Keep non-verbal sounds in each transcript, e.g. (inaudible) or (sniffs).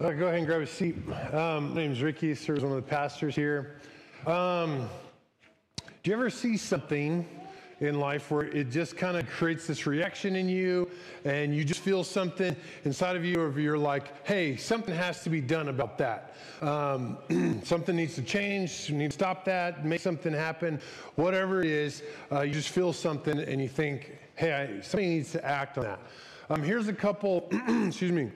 Uh, go ahead and grab a seat. Um, my name's Ricky, serves one of the pastors here. Um, do you ever see something in life where it just kind of creates this reaction in you and you just feel something inside of you, or you're like, hey, something has to be done about that? Um, (clears throat) something needs to change, you need to stop that, make something happen, whatever it is, uh, you just feel something and you think, hey, I, somebody needs to act on that. Um, here's a couple, (clears throat) excuse me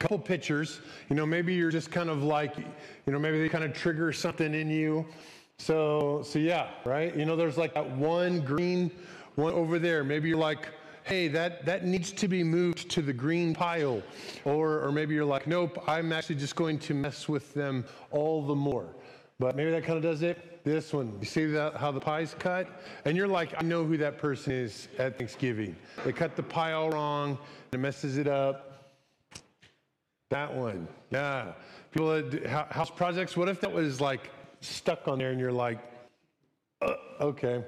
couple pictures. You know, maybe you're just kind of like, you know, maybe they kind of trigger something in you. So, so yeah, right? You know, there's like that one green one over there. Maybe you're like, hey, that, that needs to be moved to the green pile. Or, or maybe you're like, nope, I'm actually just going to mess with them all the more. But maybe that kind of does it. This one, you see that, how the pie's cut? And you're like, I know who that person is at Thanksgiving. They cut the pie all wrong, and it messes it up. That one, yeah. People that house projects, what if that was like stuck on there and you're like, uh, okay.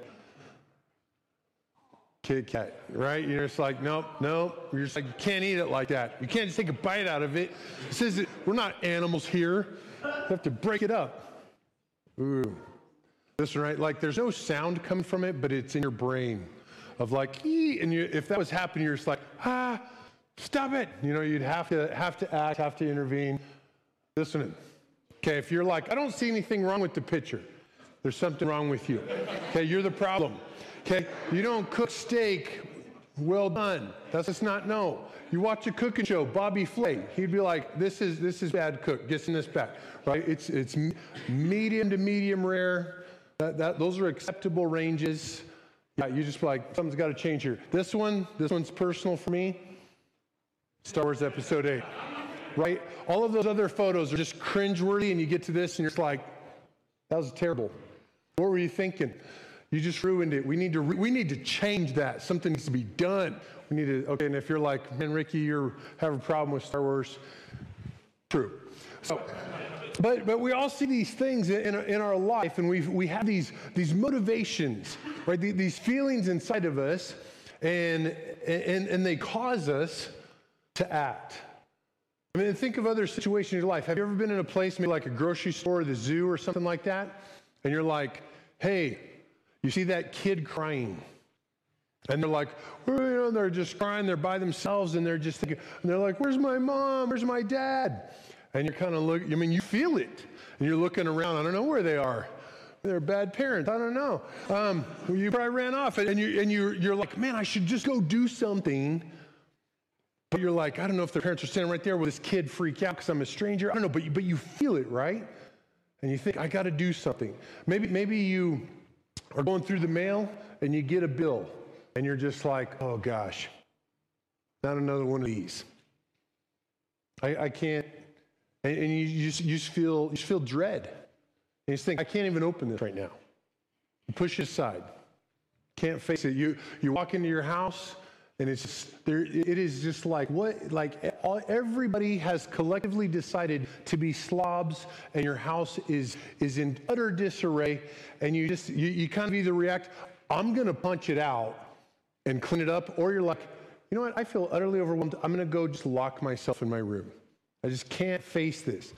Kit Kat, right? You're just like, nope, nope. You're just like, you can't eat it like that. You can't just take a bite out of it. Says we're not animals here. You have to break it up. Ooh. This right? Like there's no sound coming from it, but it's in your brain of like, ee, and you, if that was happening, you're just like, ah, Stop it. You know, you'd have to have to act, have to intervene. Listen. Okay, if you're like, I don't see anything wrong with the picture, there's something wrong with you. Okay, you're the problem. Okay, you don't cook steak well done. That's just not no. You watch a cooking show, Bobby Flay. He'd be like, "This is this is bad cook. Get this back." Right? It's it's medium to medium rare. That, that those are acceptable ranges. Yeah, you just like something's got to change here. This one, this one's personal for me. Star Wars Episode 8. Right? All of those other photos are just cringeworthy, and you get to this, and you're just like, that was terrible. What were you thinking? You just ruined it. We need to re- we need to change that. Something needs to be done. We need to okay. And if you're like, man, Ricky, you have a problem with Star Wars. True. So, but but we all see these things in, in our life, and we we have these these motivations, right? These feelings inside of us, and and and they cause us to act. I mean, think of other situations in your life. Have you ever been in a place, maybe like a grocery store or the zoo or something like that? And you're like, hey, you see that kid crying. And they're like, you know, they're just crying, they're by themselves, and they're just thinking, and they're like, where's my mom? Where's my dad? And you're kind of looking, I mean, you feel it. And you're looking around, I don't know where they are. They're bad parents. I don't know. Um, you probably ran off, and, you, and you're, you're like, man, I should just go do something but you're like, I don't know if their parents are standing right there. Will this kid freak out because I'm a stranger? I don't know, but you, but you feel it, right? And you think, I got to do something. Maybe, maybe you are going through the mail and you get a bill and you're just like, oh gosh, not another one of these. I, I can't, and, and you, you, just, you, just feel, you just feel dread. And you just think, I can't even open this right now. You push it aside. Can't face it. You, you walk into your house and it's just, there, it is just like what, like all, everybody has collectively decided to be slobs, and your house is is in utter disarray, and you just you, you kind of either react, I'm going to punch it out and clean it up, or you're like, you know what, I feel utterly overwhelmed. I'm going to go just lock myself in my room. I just can't face this.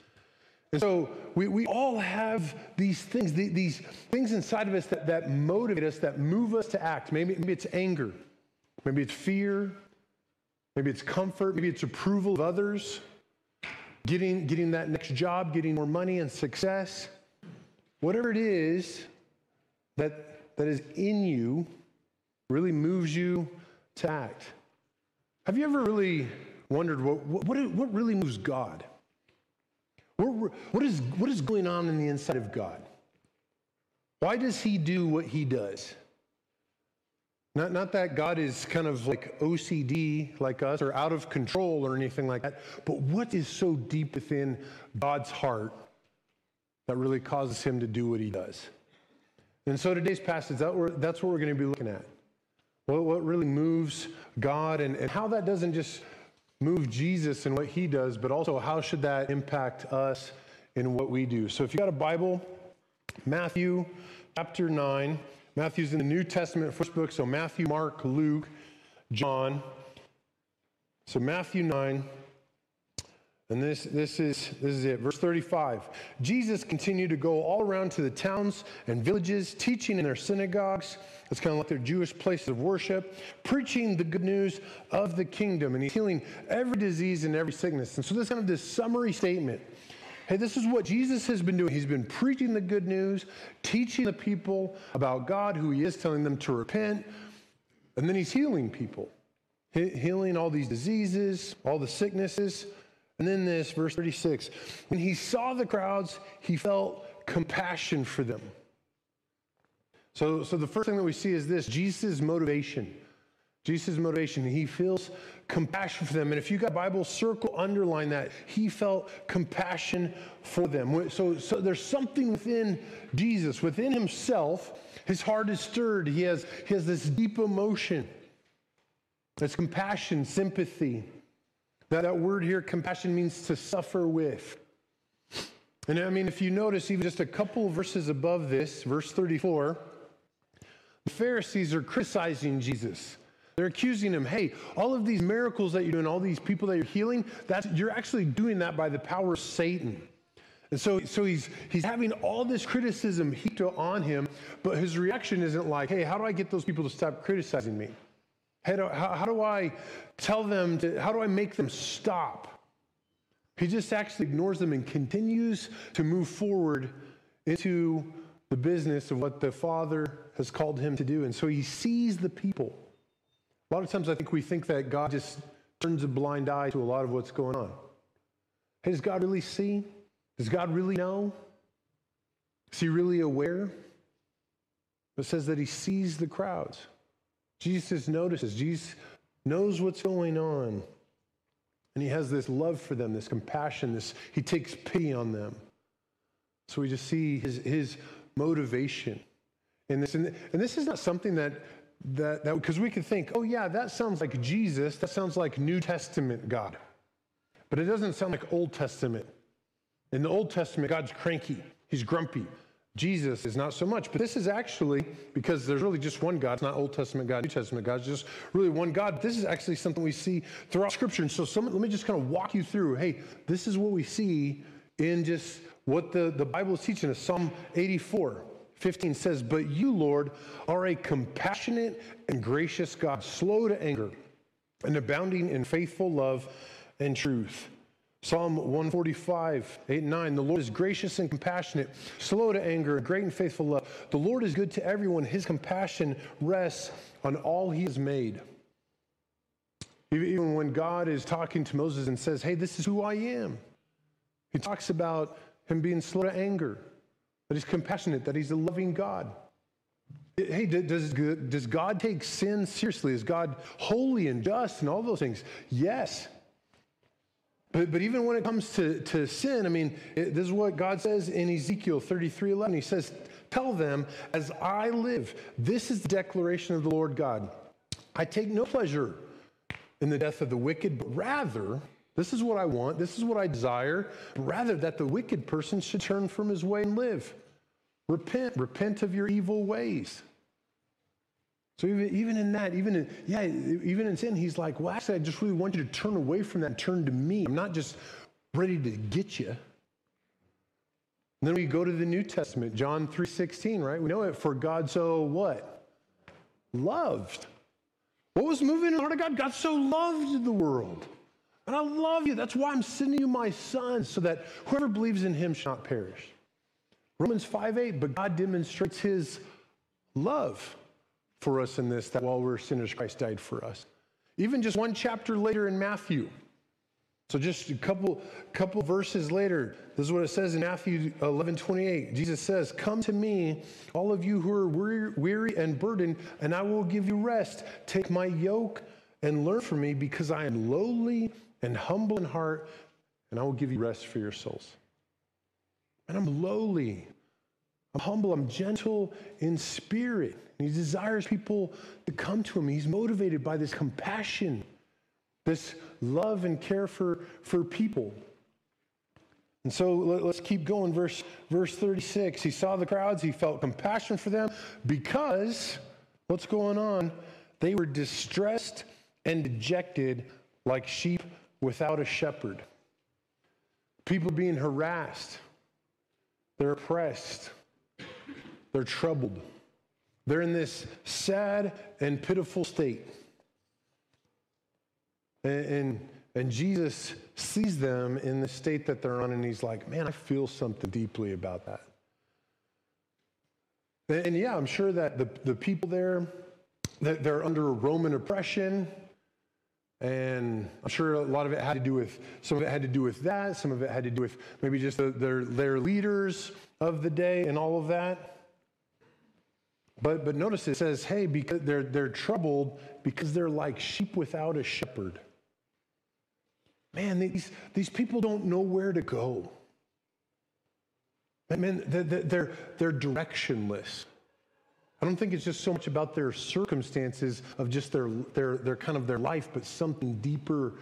And so we, we all have these things, these things inside of us that, that motivate us, that move us to act. Maybe, maybe it's anger. Maybe it's fear. Maybe it's comfort. Maybe it's approval of others. Getting, getting that next job, getting more money and success. Whatever it is that, that is in you really moves you to act. Have you ever really wondered what, what, what really moves God? What, what, is, what is going on in the inside of God? Why does he do what he does? Not, not that God is kind of like OCD like us or out of control or anything like that, but what is so deep within God's heart that really causes him to do what he does? And so today's passage, that that's what we're going to be looking at. What, what really moves God and, and how that doesn't just move Jesus and what he does, but also how should that impact us in what we do. So if you got a Bible, Matthew chapter 9. Matthew's in the New Testament first book, so Matthew, Mark, Luke, John. So Matthew 9, And this, this, is, this is it. Verse 35. Jesus continued to go all around to the towns and villages, teaching in their synagogues. It's kind of like their Jewish places of worship, preaching the good news of the kingdom. And he's healing every disease and every sickness. And so this kind of this summary statement. Hey, this is what Jesus has been doing. He's been preaching the good news, teaching the people about God, who he is, telling them to repent. And then he's healing people, healing all these diseases, all the sicknesses. And then this, verse 36 when he saw the crowds, he felt compassion for them. So, so the first thing that we see is this Jesus' motivation. Jesus' motivation. He feels compassion for them. And if you got Bible, circle, underline that. He felt compassion for them. So, so there's something within Jesus, within himself. His heart is stirred. He has, he has this deep emotion. It's compassion, sympathy. That, that word here, compassion, means to suffer with. And I mean, if you notice, even just a couple verses above this, verse 34, the Pharisees are criticizing Jesus. They're accusing him, hey, all of these miracles that you're doing, all these people that you're healing, that's, you're actually doing that by the power of Satan. And so, so he's, he's having all this criticism heaped on him, but his reaction isn't like, hey, how do I get those people to stop criticizing me? How do, how, how do I tell them to, how do I make them stop? He just actually ignores them and continues to move forward into the business of what the Father has called him to do. And so he sees the people. A lot of times I think we think that God just turns a blind eye to a lot of what's going on. Hey, does God really see? Does God really know? Is he really aware? It says that he sees the crowds. Jesus notices, Jesus knows what's going on. And he has this love for them, this compassion, this he takes pity on them. So we just see his, his motivation in this. And, and this is not something that that that because we could think, oh yeah, that sounds like Jesus, that sounds like New Testament God. But it doesn't sound like Old Testament. In the Old Testament, God's cranky, he's grumpy, Jesus is not so much. But this is actually, because there's really just one God, it's not Old Testament God, New Testament God, it's just really one God. This is actually something we see throughout Scripture. And so some, let me just kind of walk you through hey, this is what we see in just what the, the Bible is teaching us. Psalm 84. 15 says, But you, Lord, are a compassionate and gracious God, slow to anger, and abounding in faithful love and truth. Psalm 145, 8 and 9. The Lord is gracious and compassionate, slow to anger, great and faithful love. The Lord is good to everyone. His compassion rests on all he has made. Even when God is talking to Moses and says, Hey, this is who I am, he talks about him being slow to anger, that he's compassionate, that he's a loving God. Hey, does, does God take sin seriously? Is God holy and just and all those things? Yes. But, but even when it comes to, to sin, I mean, it, this is what God says in Ezekiel 33 11. He says, Tell them, as I live, this is the declaration of the Lord God. I take no pleasure in the death of the wicked, but rather, this is what I want, this is what I desire, rather that the wicked person should turn from his way and live. Repent, repent of your evil ways. So even, even in that, even in, yeah, even in sin, he's like, well, actually, I just really want you to turn away from that and turn to me. I'm not just ready to get you. And then we go to the New Testament, John 3.16, right? We know it, for God so what? Loved. What was moving in the heart of God? God so loved the world. And I love you. That's why I'm sending you my son, so that whoever believes in him shall not perish. Romans 5.8, but God demonstrates his love for us in this that while we are sinners, Christ died for us. Even just one chapter later in Matthew. So just a couple, couple verses later, this is what it says in Matthew 11, 28. Jesus says, Come to me, all of you who are weary, weary and burdened, and I will give you rest. Take my yoke and learn from me, because I am lowly and humble in heart, and I will give you rest for your souls. And I'm lowly. I'm humble. I'm gentle in spirit. And he desires people to come to him. He's motivated by this compassion, this love and care for, for people. And so let, us keep going. Verse, verse 36 He saw the crowds, he felt compassion for them because what's going on? They were distressed and dejected like sheep without a shepherd. People being harassed. They're oppressed. They're troubled. They're in this sad and pitiful state. And, and, and, Jesus sees them in the state that they're on, and he's like, Man, I feel something deeply about that. And, and yeah, I'm sure that the, the people there, that they're under Roman oppression. And I'm sure a lot of it had to do with, some of it had to do with that. Some of it had to do with maybe just the, their, their leaders of the day and all of that. But, but notice it says, hey, because they're, they're troubled because they're like sheep without a shepherd. Man, these, these people don't know where to go. Man, they're, they're, they're directionless. I don't think it's just so much about their circumstances of just their, their, their kind of their life, but something deeper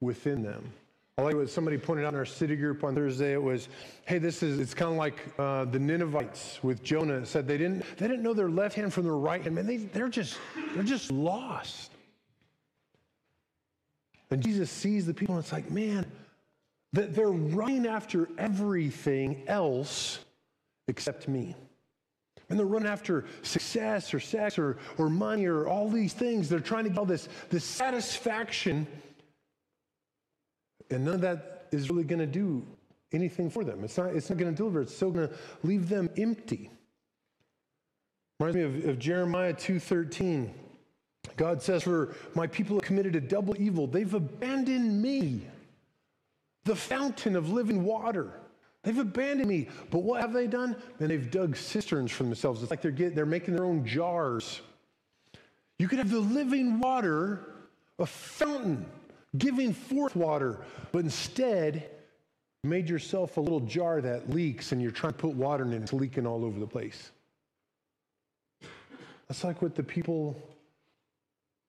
within them. I like what somebody pointed out in our city group on Thursday. It was, hey, this is, it's kind of like uh, the Ninevites with Jonah. Said they didn't, they didn't know their left hand from their right hand. Man, they, they're just, they're just lost. And Jesus sees the people and it's like, man, that they're running after everything else except me. And they're running after success or sex or, or money or all these things. They're trying to get all this, this satisfaction and none of that is really going to do anything for them. It's not, it's not going to deliver. It's still going to leave them empty. Reminds me of, of Jeremiah 2.13. God says, for my people have committed a double evil. They've abandoned me, the fountain of living water. They've abandoned me. But what have they done? And they've dug cisterns for themselves. It's like they're, getting, they're making their own jars. You could have the living water, a fountain giving forth water, but instead you made yourself a little jar that leaks and you're trying to put water in it, it's leaking all over the place. That's like what the people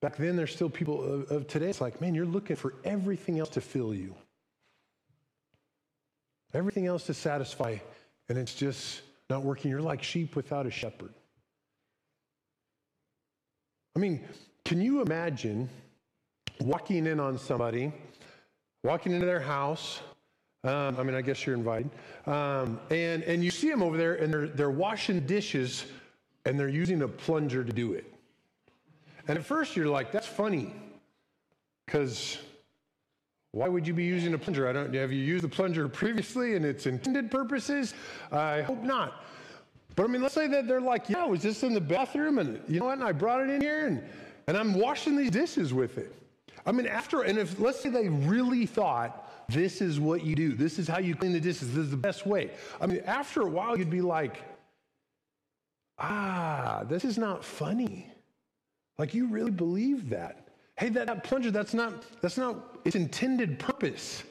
back then, there's still people of, of today. It's like, man, you're looking for everything else to fill you, everything else to satisfy, and it's just not working. You're like sheep without a shepherd. I mean, can you imagine? walking in on somebody, walking into their house. Um, I mean, I guess you're invited. Um, and, and you see them over there, and they're, they're washing dishes, and they're using a plunger to do it. And at first, you're like, that's funny, because why would you be using a plunger? I don't. Have you used the plunger previously in its intended purposes? I hope not. But I mean, let's say that they're like, yeah, I was just in the bathroom, and you know what? And I brought it in here, and and I'm washing these dishes with it. I mean, after, and if, let's say they really thought this is what you do, this is how you clean the dishes, this is the best way. I mean, after a while, you'd be like, ah, this is not funny. Like, you really believe that. Hey, that, that plunger, that's not, that's not its intended purpose.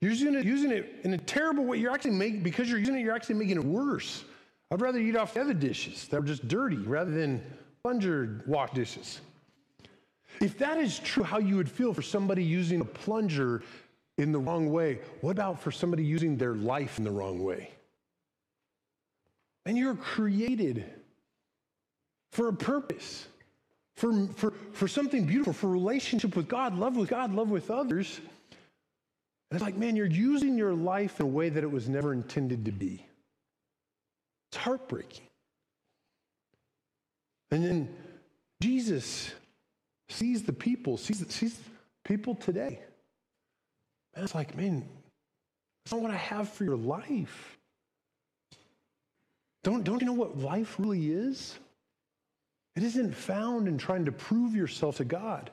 You're using it, using it in a terrible way. You're actually making, because you're using it, you're actually making it worse. I'd rather eat off the other dishes that are just dirty rather than plunger wash dishes. If that is true, how you would feel for somebody using a plunger in the wrong way, what about for somebody using their life in the wrong way? And you're created for a purpose, for, for, for something beautiful, for relationship with God, love with God, love with others. And it's like, man, you're using your life in a way that it was never intended to be. It's heartbreaking. And then Jesus sees the people, sees, sees people today. And it's like, man, that's not what I have for your life. Don't, don't you know what life really is? It isn't found in trying to prove yourself to God,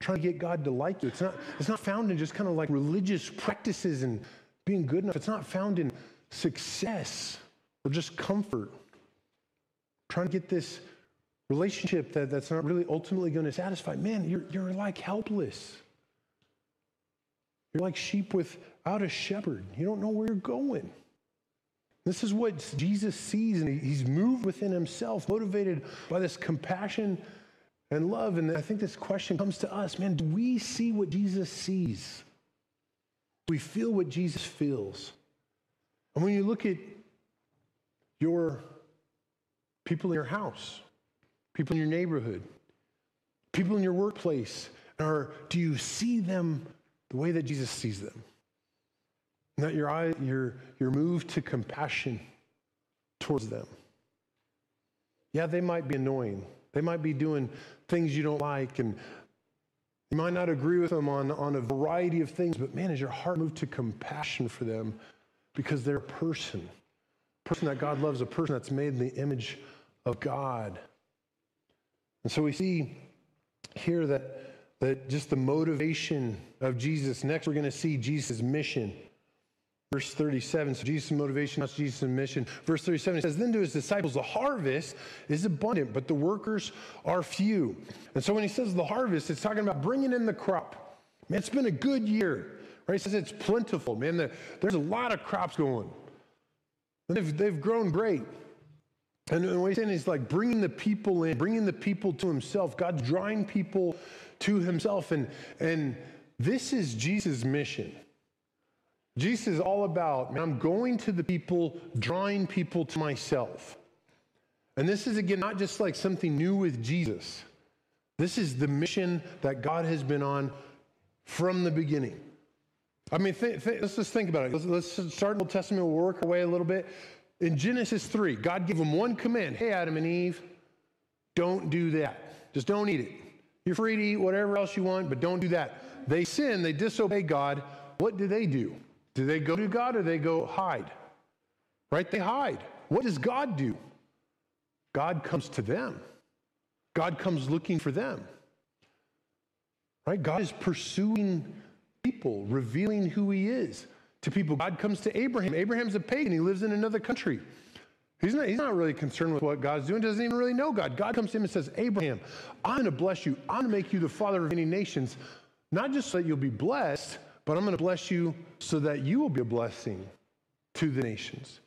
trying to get God to like you. It's not, it's not found in just kind of like religious practices and being good enough. It's not found in success or just comfort. Trying to get this relationship that, that's not really ultimately going to satisfy, man, you're, you're like helpless. You're like sheep without a shepherd. You don't know where you're going. This is what Jesus sees, and he's moved within himself, motivated by this compassion and love. And I think this question comes to us man, do we see what Jesus sees? Do we feel what Jesus feels? And when you look at your people in your house, people in your neighborhood, people in your workplace? Or do you see them the way that Jesus sees them? And that your eye, your, your move to compassion towards them. Yeah, they might be annoying. They might be doing things you don't like, and you might not agree with them on, on a variety of things, but man, is your heart moved to compassion for them because they're a person, a person that God loves, a person that's made in the image of God. And so we see here that, that just the motivation of Jesus. Next, we're going to see Jesus' mission. Verse 37, so Jesus' motivation, that's Jesus' mission. Verse 37 says, Then to his disciples, the harvest is abundant, but the workers are few. And so when he says the harvest, it's talking about bringing in the crop. Man, it's been a good year, right? He says it's plentiful. Man, the, there's a lot of crops going. And they've, they've grown great. And what he's saying is like bringing the people in, bringing the people to himself. God's drawing people to himself. And, and this is Jesus' mission. Jesus is all about, man, I'm going to the people, drawing people to myself. And this is, again, not just like something new with Jesus. This is the mission that God has been on from the beginning. I mean, th- th- let's just think about it. Let's, let's start in the Old Testament, we'll work our way a little bit. In Genesis 3, God gave them one command Hey, Adam and Eve, don't do that. Just don't eat it. You're free to eat whatever else you want, but don't do that. They sin, they disobey God. What do they do? Do they go to God or they go hide? Right? They hide. What does God do? God comes to them. God comes looking for them. Right? God is pursuing people, revealing who he is to people. God comes to Abraham. Abraham's a pagan, he lives in another country. He's not, he's not really concerned with what God's doing, doesn't even really know God. God comes to him and says, Abraham, I'm going to bless you. I'm going to make you the father of many nations, not just so that you'll be blessed, but I'm going to bless you so that you will be a blessing to the nations.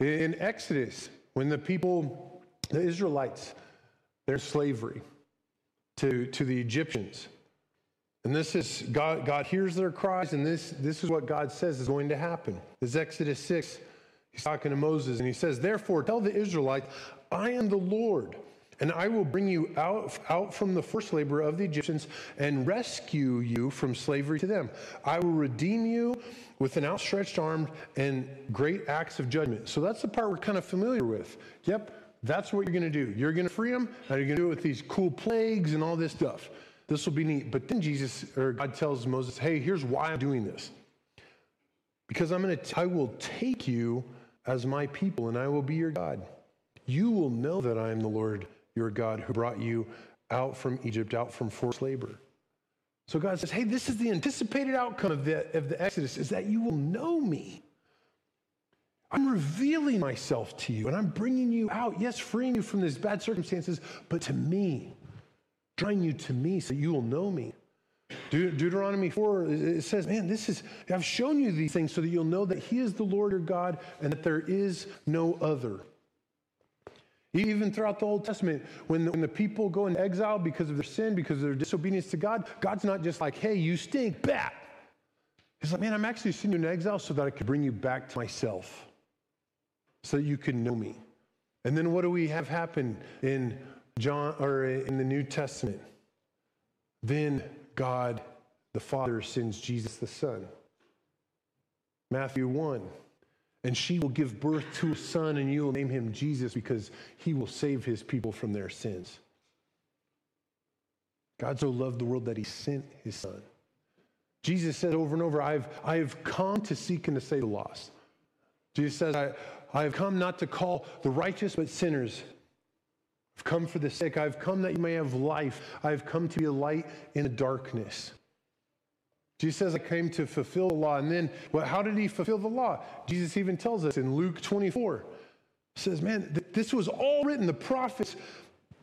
In Exodus, when the people, the Israelites, they're slavery to, to the Egyptians, and this is, God, God hears their cries, and this, this is what God says is going to happen. This is Exodus 6. He's talking to Moses, and he says, Therefore, tell the Israelites, I am the Lord, and I will bring you out, out from the first labor of the Egyptians and rescue you from slavery to them. I will redeem you with an outstretched arm and great acts of judgment. So that's the part we're kind of familiar with. Yep, that's what you're going to do. You're going to free them, and you're going to do it with these cool plagues and all this stuff. This will be neat. But then Jesus or God tells Moses, hey, here's why I'm doing this. Because I'm going to, I will take you as my people and I will be your God. You will know that I am the Lord your God who brought you out from Egypt, out from forced labor. So God says, hey, this is the anticipated outcome of the, of the Exodus, is that you will know me. I'm revealing myself to you and I'm bringing you out, yes, freeing you from these bad circumstances, but to me drawing you to me so you will know me. De- Deuteronomy 4, it says, Man, this is, I've shown you these things so that you'll know that He is the Lord your God and that there is no other. Even throughout the Old Testament, when the, when the people go into exile because of their sin, because of their disobedience to God, God's not just like, hey, you stink, bat. He's like, man, I'm actually sending you in exile so that I could bring you back to myself, so that you can know me. And then what do we have happen in John or in the New Testament. Then God the Father sends Jesus the Son. Matthew 1. And she will give birth to a son, and you will name him Jesus because he will save his people from their sins. God so loved the world that he sent his son. Jesus said over and over, I've, I have come to seek and to save the lost. Jesus says, I, I have come not to call the righteous, but sinners I've come for the sick. I've come that you may have life. I've come to be a light in the darkness. Jesus says, I came to fulfill the law. And then, well, how did he fulfill the law? Jesus even tells us in Luke 24, says, man, th- this was all written, the prophets,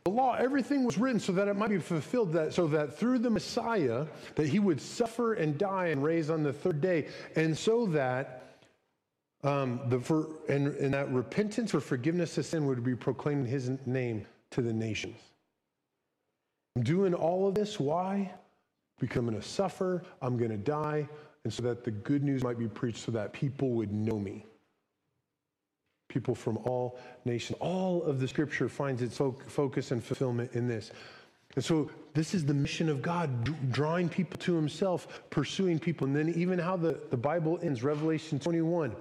the law, everything was written so that it might be fulfilled, that, so that through the Messiah, that he would suffer and die and raise on the third day. And so that um, the, for, and, and that repentance or forgiveness of sin would be proclaimed in his name to the nations. I'm doing all of this. Why? Because I'm going to suffer, I'm going to die, and so that the good news might be preached so that people would know me. People from all nations. All of the scripture finds its focus and fulfillment in this. And so this is the mission of God, drawing people to himself, pursuing people. And then even how the, the Bible ends, Revelation 21.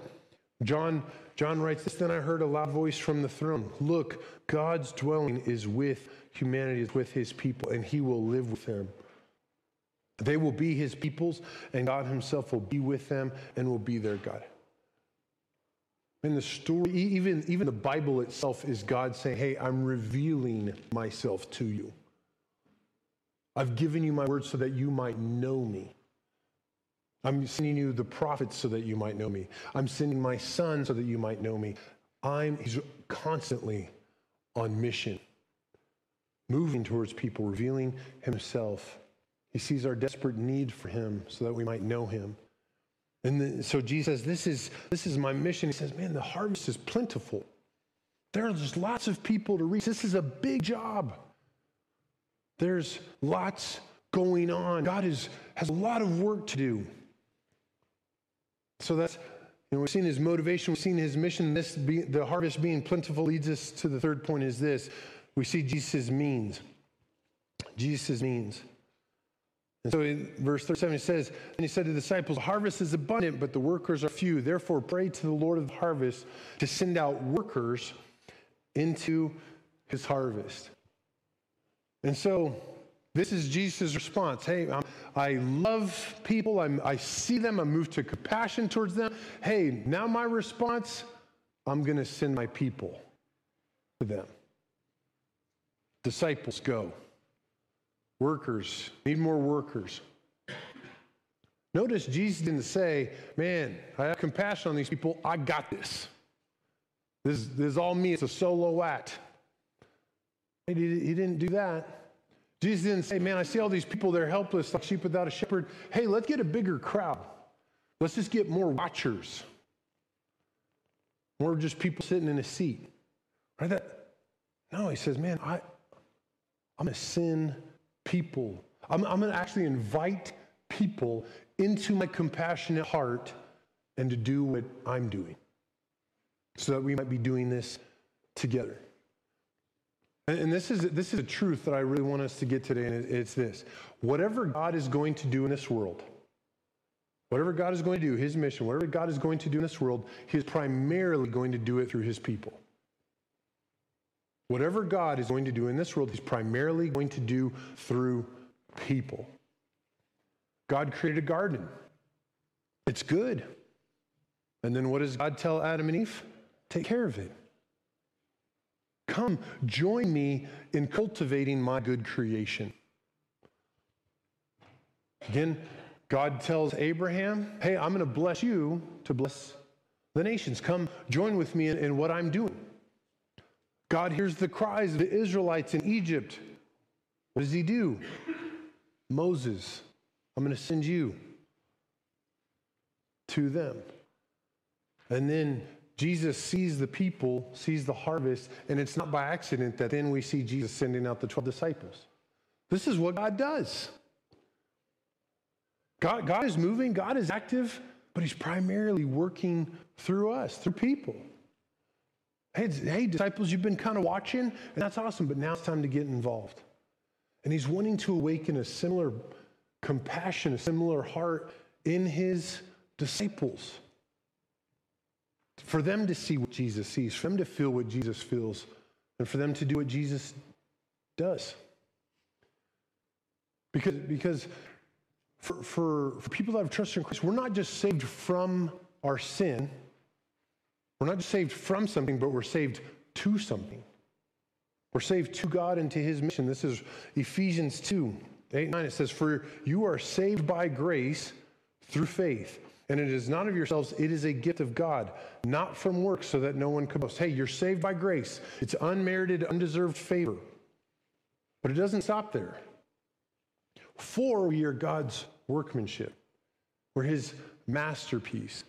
John, John writes this, then I heard a loud voice from the throne. Look, God's dwelling is with humanity, is with his people, and he will live with them. They will be his peoples, and God himself will be with them and will be their God. And the story, even, even the Bible itself is God saying, Hey, I'm revealing myself to you. I've given you my word so that you might know me. I'm sending you the prophets so that you might know me. I'm sending my son so that you might know me. I'm he's constantly on mission, moving towards people, revealing himself. He sees our desperate need for him so that we might know him. And then, so Jesus says, this is, this is my mission. He says, Man, the harvest is plentiful. There's lots of people to reach. This is a big job. There's lots going on. God is, has a lot of work to do. So that's, you know, we've seen his motivation, we've seen his mission. This be, the harvest being plentiful leads us to the third point is this. We see Jesus' means. Jesus' means. And so in verse 37 he says, And he said to the disciples, The harvest is abundant, but the workers are few. Therefore, pray to the Lord of the harvest to send out workers into his harvest. And so this is Jesus' response. Hey, I'm, i love people. I'm, I see them. I'm moved to compassion towards them. Hey, now my response I'm going to send my people to them. Disciples, go. Workers, need more workers. Notice Jesus didn't say, Man, I have compassion on these people. I got this. This, this is all me. It's a solo act. He, didn't do that. Jesus didn't say, Man, I see all these people, they're helpless, like sheep without a shepherd. Hey, let's get a bigger crowd. Let's just get more watchers. More just people sitting in a seat. Right? That, no, he says, Man, I, I'm going to send people. I'm, I'm going to actually invite people into my compassionate heart and to do what I'm doing so that we might be doing this together. And this is, this is a truth that I really want us to get today, and it's this. Whatever God is going to do in this world, whatever God is going to do, his mission, whatever God is going to do in this world, he is primarily going to do it through his people. Whatever God is going to do in this world, he's primarily going to do through people. God created a garden. It's good. And then what does God tell Adam and Eve? Take care of it. Come, join me in cultivating my good creation. Again, God tells Abraham, Hey, I'm going to bless you to bless the nations. Come, join with me in, in what I'm doing. God hears the cries of the Israelites in Egypt. What does he do? Moses, I'm going to send you to them. And then Jesus sees the people, sees the harvest, and it's not by accident that then we see Jesus sending out the 12 disciples. This is what God does. God, God is moving, God is active, but He's primarily working through us, through people. Hey, hey, disciples, you've been kind of watching, and that's awesome, but now it's time to get involved. And He's wanting to awaken a similar compassion, a similar heart in His disciples for them to see what Jesus sees, for them to feel what Jesus feels, and for them to do what Jesus does. Because, because for, for, for people that have trusted in Christ, we're not just saved from our sin. We're not just saved from something, but we're saved to something. We're saved to God and to his mission. This is Ephesians 2, 8, 9. It says, For you are saved by grace through faith. And it is not of yourselves, it is a gift of God, not from works, so that no one could boast. Hey, you're saved by grace. It's unmerited, undeserved favor. But it doesn't stop there. For we are God's workmanship. We're his masterpiece,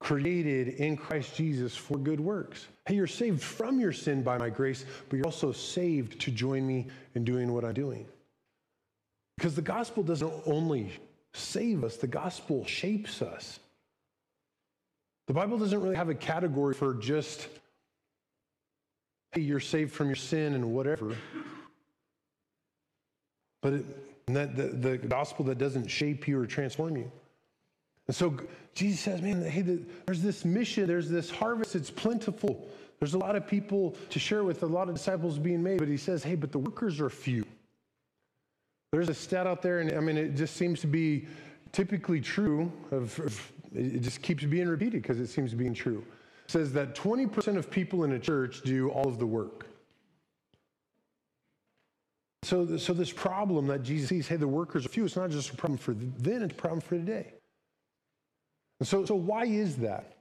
created in Christ Jesus for good works. Hey, you're saved from your sin by my grace, but you're also saved to join me in doing what I'm doing. Because the gospel doesn't only save us, the gospel shapes us. The Bible doesn't really have a category for just, hey, you're saved from your sin and whatever. but it, that, the, the gospel that doesn't shape you or transform you. And so Jesus says, man, hey, the, there's this mission, there's this harvest, it's plentiful. There's a lot of people to share with, a lot of disciples being made, but he says, hey, but the workers are few. There's a stat out there, and I mean, it just seems to be typically true. Of, of it just keeps being repeated because it seems to be true. It says that 20% of people in a church do all of the work. So, so this problem that Jesus sees, hey, the workers are few, it's not just a problem for then, it's a problem for today. So, so why is that?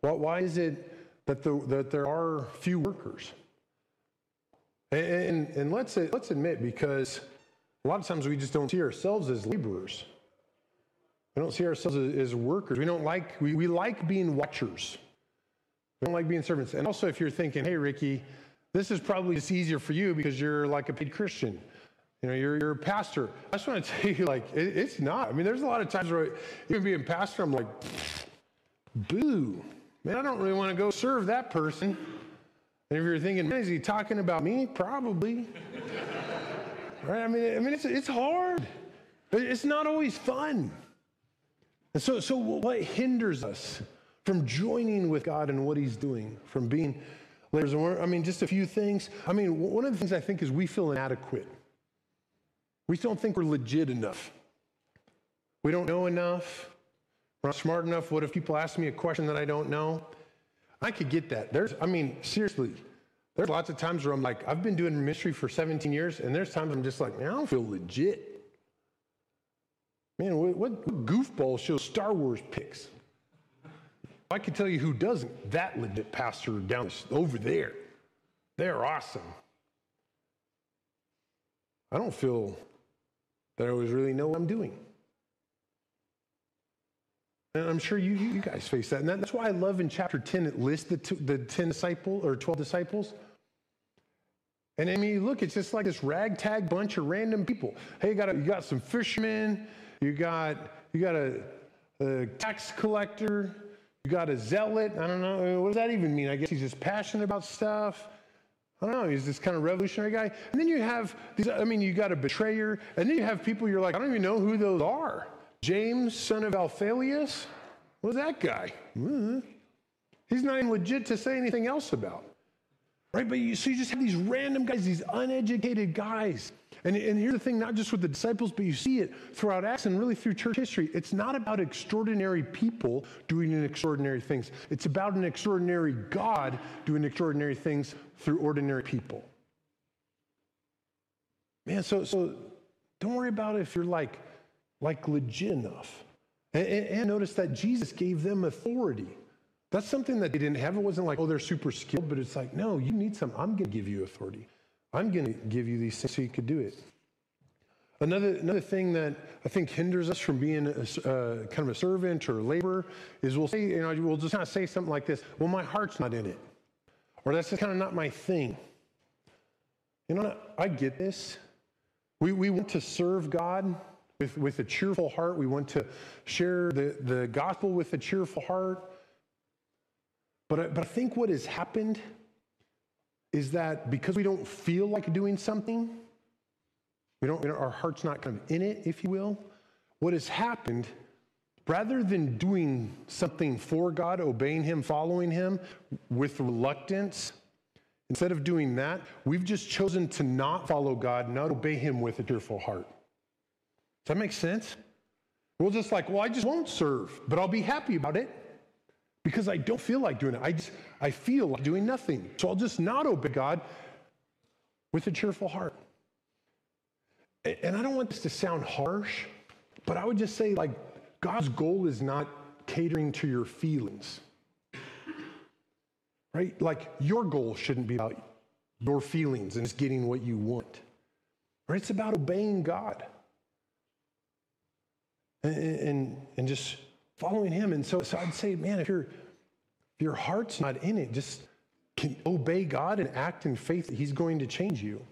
Why, why is it that, the, that there are few workers? And, and, and let's, let's admit, because a lot of times we just don't see ourselves as laborers. We don't see ourselves as, as workers. We don't like, we, we like being watchers. We don't like being servants. And also, if you're thinking, hey, Ricky, this is probably just easier for you because you're like a paid Christian. You know, you're, you're a pastor. I just want to (laughs) tell you, like, it, it's not. I mean, there's a lot of times where, even being pastor, I'm like, boo. Man, I don't really want to go serve that person. And if you're thinking, man, is he talking about me? Probably. (laughs) right? I mean, I mean, it's, it's hard. It's not always fun. And so, so what hinders us from joining with God and what He's doing, from being leaders? I mean, just a few things. I mean, one of the things I think is we feel inadequate. We don't think we're legit enough. We don't know enough. We're not smart enough. What if people ask me a question that I don't know? I could get that. There's, I mean, seriously, there's lots of times where I'm like, I've been doing ministry for 17 years, and there's times I'm just like, man, I don't feel legit. Man, what, what goofball shows Star Wars pics? I can tell you who doesn't. That legit pastor down over there. They're awesome. I don't feel that I always really know what I'm doing. And I'm sure you, you guys face that. And that's why I love in chapter 10, it lists the, two, the 10 disciples or 12 disciples. And I mean, look, it's just like this ragtag bunch of random people. Hey, you got, a, you got some fishermen, you got, you got a, a tax collector, you got a zealot. I don't know. What does that even mean? I guess he's just passionate about stuff. I don't know. He's this kind of revolutionary guy. And then you have these, I mean, you got a betrayer. And then you have people you're like, I don't even know who those are. James, son of Alphaeus? What's that guy? Mm-hmm. He's not even legit to say anything else about. Right? But you, so you just have these random guys, these uneducated guys. And, and here's the thing not just with the disciples, but you see it throughout Acts and really through church history. It's not about extraordinary people doing extraordinary things, it's about an extraordinary God doing extraordinary things through ordinary people. Man, so, so don't worry about if you're like, like legit enough. And, and notice that Jesus gave them authority. That's something that they didn't have. It wasn't like, oh, they're super skilled, but it's like, no, you need some. I'm going to give you authority. I'm going to give you these things so you could do it. Another, another thing that I think hinders us from being a, uh, kind of a servant or laborer is we'll say, you know, we'll just kind of say something like this, well, my heart's not in it. Or that's just kind of not my thing. You know, I get this. We, we want to serve God with, with a cheerful heart. We want to share the, the gospel with a cheerful heart. But I, but I think what has happened is that because we don't feel like doing something, we don't, our heart's not kind of in it, if you will, what has happened, rather than doing something for God, obeying Him, following Him with reluctance, instead of doing that, we've just chosen to not follow God, not obey Him with a tearful heart. Does that make sense? We're just like, well, I just won't serve, but I'll be happy about it because I don't feel like doing it. I, just, I feel like doing nothing. So I'll just not obey God with a cheerful heart. And I don't want this to sound harsh, but I would just say, like, God's goal is not catering to your feelings. Right? Like, your goal shouldn't be about your feelings and just getting what you want. Right? It's about obeying God and, and, and just following him. And so, so I'd say, man, if, you if your heart's not in it, just can obey God and act in faith that he's going to change you.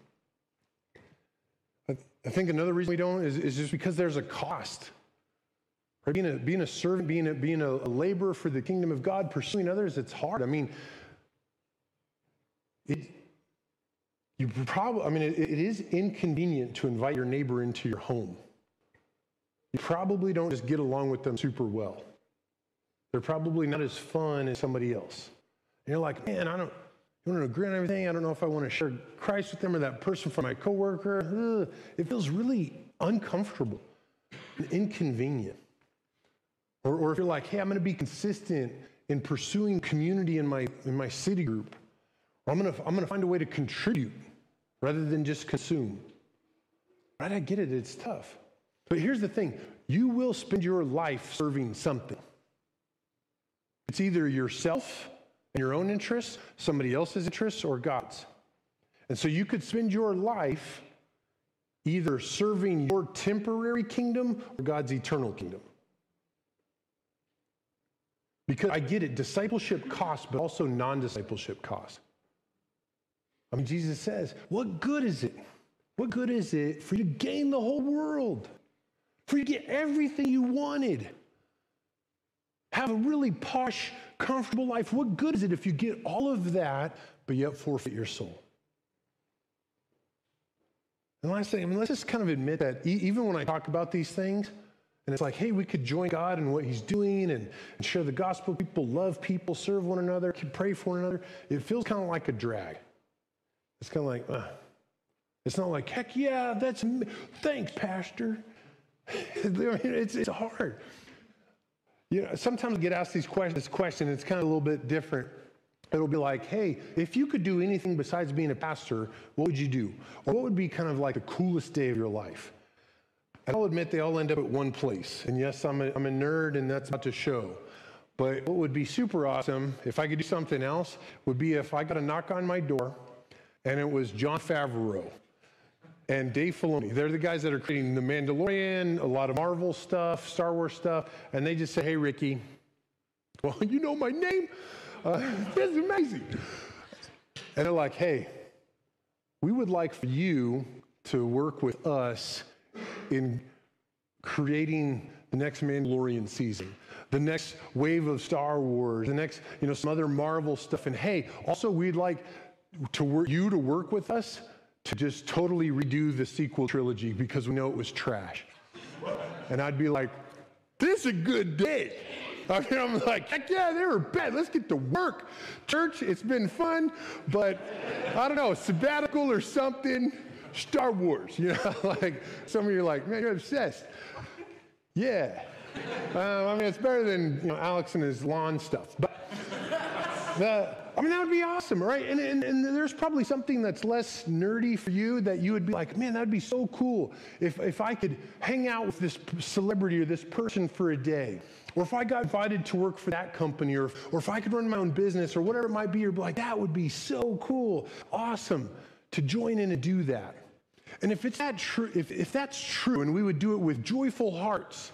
I, I think another reason we don't is, is just because there's a cost. Right? Being, a, being a servant, being, a, being a laborer for the kingdom of God, pursuing others, it's hard. I mean, it, you probably, I mean, it, it is inconvenient to invite your neighbor into your home. You probably don't just get along with them super well. They're probably not as fun as somebody else. And you're like, man, I don't, want to agree on everything? I don't know if I want to share Christ with them or that person from my coworker. Ugh. It feels really uncomfortable and inconvenient. Or, or if you're like, hey, I'm going to be consistent in pursuing community in my, in my city group, or I'm going to, I'm going to find a way to contribute rather than just consume. Right? I get it, it's tough. But here's the thing you will spend your life serving something. It's either yourself and your own interests, somebody else's interests, or God's. And so you could spend your life either serving your temporary kingdom or God's eternal kingdom. Because I get it, discipleship costs, but also non discipleship costs. I mean, Jesus says, What good is it? What good is it for you to gain the whole world? For you get everything you wanted? Have a really posh, comfortable life. What good is it if you get all of that, but yet forfeit your soul? And last thing, I mean, let's just kind of admit that even when I talk about these things, and it's like, hey, we could join God in what He's doing and, and share the gospel. People love people, serve one another, can pray for one another. It feels kind of like a drag. It's kind of like, uh, it's not like, heck yeah, that's, thanks, Pastor. (laughs) it's, it's hard. You know, sometimes I get asked these questions, this question, it's kind of a little bit different. It'll be like, hey, if you could do anything besides being a pastor, what would you do? Or what would be kind of like the coolest day of your life? And I'll admit they all end up at one place. And yes, I'm a, I'm a nerd and that's about to show. But what would be super awesome if I could do something else would be if I got a knock on my door and it was Jon Favreau and Dave Filoni. They're the guys that are creating The Mandalorian, a lot of Marvel stuff, Star Wars stuff, and they just say, hey, Ricky, well, (laughs) you know my name? Uh, (laughs) is amazing. And they're like, hey, we would like for you to work with us in creating the next Mandalorian season, the next wave of Star Wars, the next, you know, some other Marvel stuff. And hey, also we'd like to work, you to work with us to just totally redo the sequel trilogy because we know it was trash. And I'd be like, this is a good day. I mean, I'm like, heck yeah, they were bad. Let's get to work. Church, it's been fun, but I don't know, sabbatical or something. Star Wars, (laughs) you know, like some of you are like, man, you're obsessed. Yeah. Um, I mean, it's better than, you know, Alex and his lawn stuff. But the, I mean, that would be awesome, right? And, and, and, there's probably something that's less nerdy for you that you would be like, man, that would be so cool if, if I could hang out with this celebrity or this person for a day. Or if I got invited to work for that company, or, or if I could run my own business, or whatever it might be, you're like, that would be so cool, awesome to join in and do that. And if it's that true, if, if that's true, and we would do it with joyful hearts,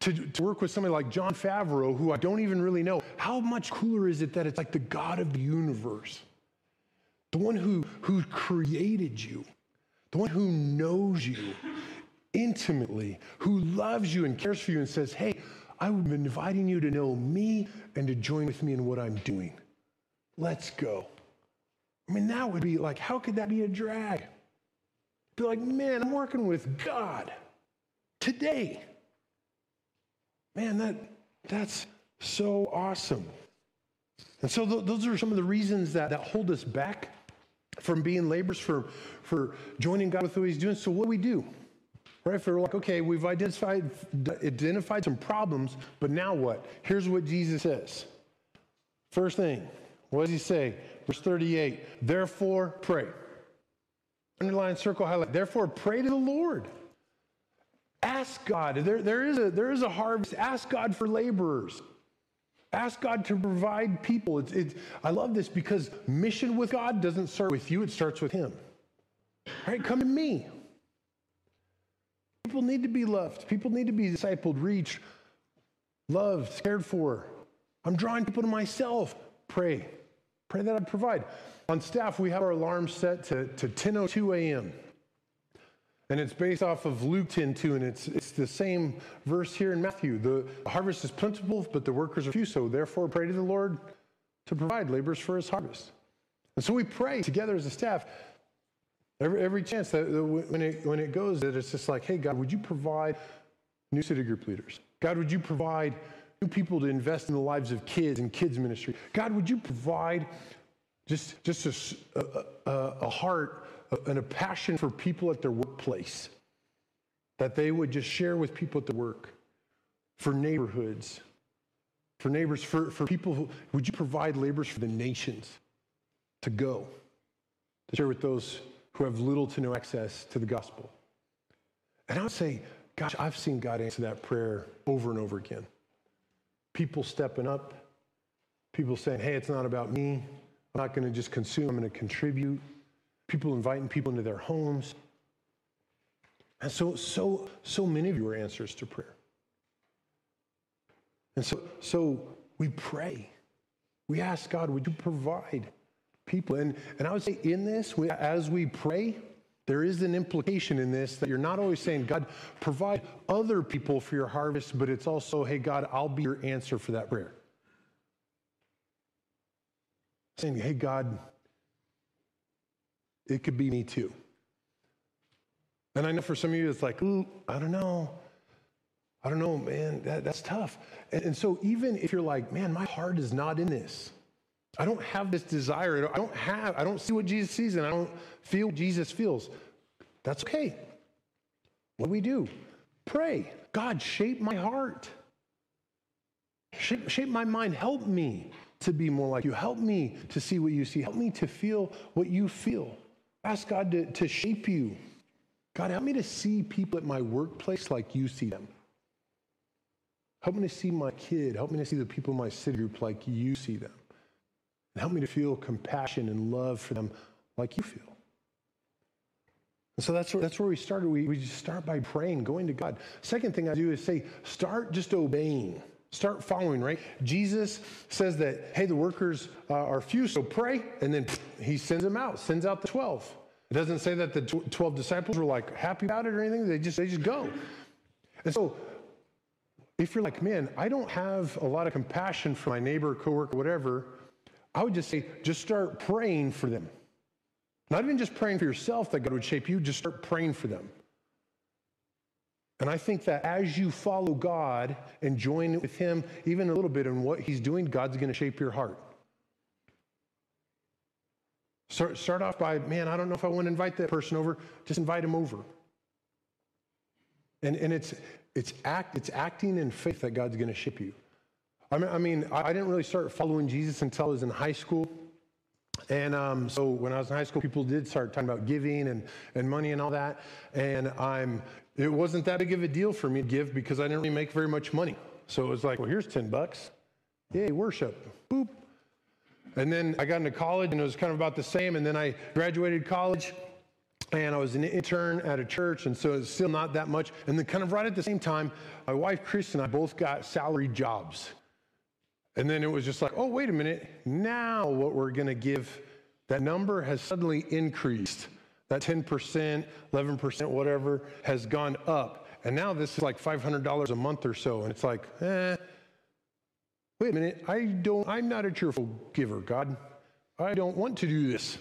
to, to work with somebody like Jon Favreau, who I don't even really know, how much cooler is it that it's like the God of the universe, the one who, who created you, the one who knows you intimately, who loves you and cares for you and says, hey, I'm inviting you to know me and to join with me in what I'm doing. Let's go. I mean, that would be like, how could that be a drag? Be like, man, I'm working with God today. Man, that, that's so awesome. And so th- those are some of the reasons that, that hold us back from being laborers, for, for joining God with what he's doing. So what do we do? Right? If we're like, okay, we've identified, identified some problems, but now what? Here's what Jesus says. First thing, what does he say? Verse 38, therefore pray. Underline, circle, highlight. Therefore pray to the Lord. Ask God. There, there, is a, there is a harvest. Ask God for laborers. Ask God to provide people. It's, it's, I love this because mission with God doesn't start with you, it starts with Him. All right, come to me. People need to be loved. People need to be discipled, reached, loved, cared for. I'm drawing people to myself. Pray. Pray that I provide. On staff, we have our alarm set to, to 10.02 a.m. And it's based off of Luke 10 2, and it's, it's the same verse here in Matthew. The harvest is plentiful, but the workers are few. So therefore, pray to the Lord to provide laborers for his harvest. And so we pray together as a staff Every, every chance that that when it, when it goes, that it's just like, hey, God, would you provide new city group leaders? God, would you provide new people to invest in the lives of kids and kids ministry? God, would you provide just, just a, a, a heart and a passion for people at their workplace that they would just share with people at the work, for neighborhoods, for neighbors, for, for people who, would you provide labors for the nations to go, to share with those who have little to no access to the gospel. And I would say, gosh, I've seen God answer that prayer over and over again. People stepping up, people saying, hey, it's not about me. I'm not going to just consume, I'm going to contribute. People inviting people into their homes. And so, so, so many of you are answers to prayer. And so, so we pray. We ask God, would you provide people. And, and I would say in this, we, as we pray, there is an implication in this that you're not always saying, God, provide other people for your harvest, but it's also, hey, God, I'll be your answer for that prayer. Saying, hey, God, it could be me too. And I know for some of you, it's like, ooh, I don't know. I don't know, man, that, that's tough. And, and so even if you're like, man, my heart is not in this, I don't have this desire. I don't have, I don't see what Jesus sees and I don't feel Jesus feels. That's okay. What do we do? Pray. God, shape my heart. Shape, shape my mind. Help me to be more like you. Help me to see what you see. Help me to feel what you feel. Ask God to, to shape you. God, help me to see people at my workplace like you see them. Help me to see my kid. Help me to see the people in my city group like you see them. And help me to feel compassion and love for them like you feel. And so that's where, that's where we started. We, we just start by praying, going to God. Second thing I do is say, start just obeying. Start following, right? Jesus says that, hey, the workers uh, are few, so pray. And then (sniffs) he sends them out, sends out the 12. It doesn't say that the 12 disciples were like happy about it or anything. They just, they just go. And so if you're like, man, I don't have a lot of compassion for my neighbor, coworker, whatever, I would just say, just start praying for them. Not even just praying for yourself that God would shape you, just start praying for them. And I think that as you follow God and join with Him, even a little bit in what He's doing, God's going to shape your heart. Start, start off by, man, I don't know if I want to invite that person over. Just invite him over. And, and it's, it's, act, it's acting in faith that God's going to ship you. I mean, I, mean, I didn't really start following Jesus until I was in high school. And um, so when I was in high school, people did start talking about giving and, and money and all that. And I'm, it wasn't that big of a deal for me to give because I didn't really make very much money. So it was like, well, here's 10 bucks. Yay, worship. Boop. And then I got into college and it was kind of about the same. And then I graduated college and I was an intern at a church. And so it's still not that much. And then kind of right at the same time, my wife, Chris, and I both got salary jobs. And then it was just like, oh, wait a minute. Now what we're going to give, that number has suddenly increased. That 10%, 11%, whatever, has gone up. And now this is like $500 a month or so. And it's like, eh, wait a minute. I don't, I'm not a cheerful giver, God. I don't want to do this.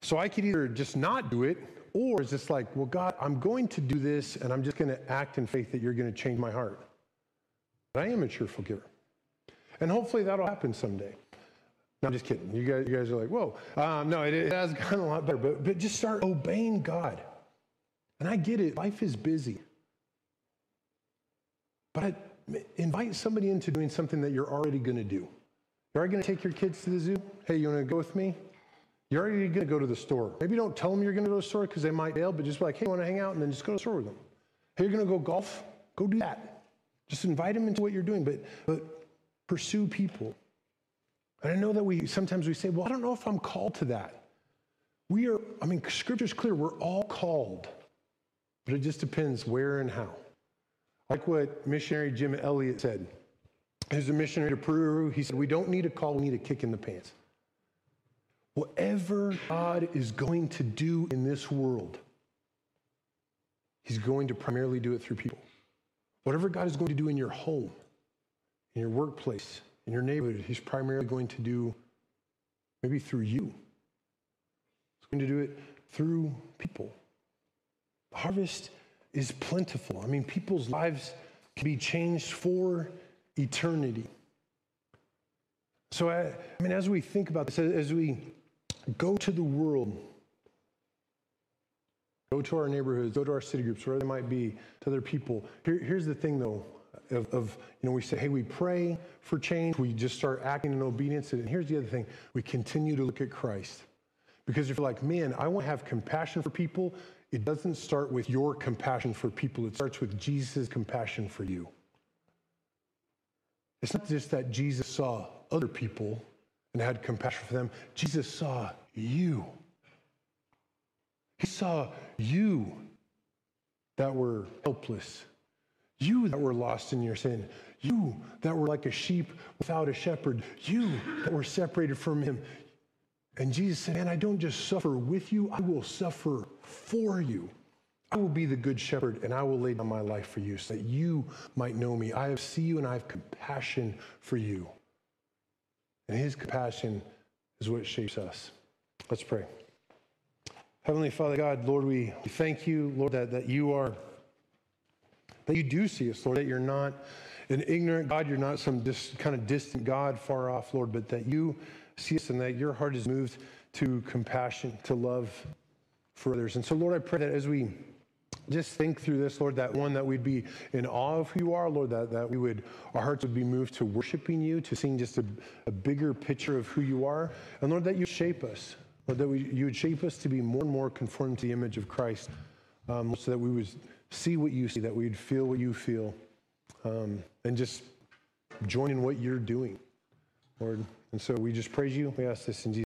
So I could either just not do it, or is this like, well, God, I'm going to do this and I'm just going to act in faith that you're going to change my heart. But I am a cheerful giver. And hopefully that'll happen someday. No, I'm just kidding. You guys, you guys are like, whoa. Um, no, it, it, has (laughs) gotten a lot better, but, but just start obeying God. And I get it. Life is busy. But invite somebody into doing something that you're already going to do. You're already going to take your kids to the zoo? Hey, you want to go with me? You're already going to go to the store. Maybe don't tell them you're going to go to the store because they might bail, but just be like, hey, you want to hang out? And then just go to the store with them. Hey, you're going to go golf? Go do that. Just invite them into what you're doing. But, but pursue people. And I know that we sometimes we say, well, I don't know if I'm called to that. We are, I mean, scripture's clear, we're all called, but it just depends where and how. Like what missionary Jim Elliot said. He's a missionary to Peru. He said, We don't need a call, we need a kick in the pants. Whatever God is going to do in this world, He's going to primarily do it through people. Whatever God is going to do in your home, in your workplace, in your neighborhood, He's primarily going to do maybe through you. He's going to do it through people. The harvest is plentiful. I mean, people's lives can be changed for eternity. So, I, I mean, as we think about this, as we go to the world, go to our neighborhoods, go to our city groups, wherever they might be, to other people. Here, here's the thing, though, of, of, you know, we say, hey, we pray for change. We just start acting in obedience. And here's the other thing: we continue to look at Christ, because if you're like, man, I want to have compassion for people. It doesn't start with your compassion for people. It starts with Jesus' compassion for you. It's not just that Jesus saw other people and had compassion for them. Jesus saw you. He saw you that were helpless, you that were lost in your sin, you that were like a sheep without a shepherd, you that were separated from him. And Jesus said, Man, I don't just suffer with you, I will suffer for you. I will be the good shepherd and I will lay down my life for you so that you might know me. I see you and I have compassion for you. And his compassion is what shapes us. Let's pray. Heavenly Father God, Lord, we, thank you, Lord, that, that you are, that you do see us, Lord, that you're not an ignorant God, you're not some dis, kind of distant God far off, Lord, but that you see us and that your heart is moved to compassion, to love for others. And so, Lord, I pray that as we just think through this, Lord, that one, that we'd be in awe of who you are, Lord, that, that we would, our hearts would be moved to worshiping you, to seeing just a, a bigger picture of who you are. And Lord, that you shape us, Lord, that we, you would shape us to be more and more conformed to the image of Christ, um, so that we would see what you see, that we'd feel what you feel, um, and just join in what you're doing, Lord. And so we just praise you. We ask this in Jesus'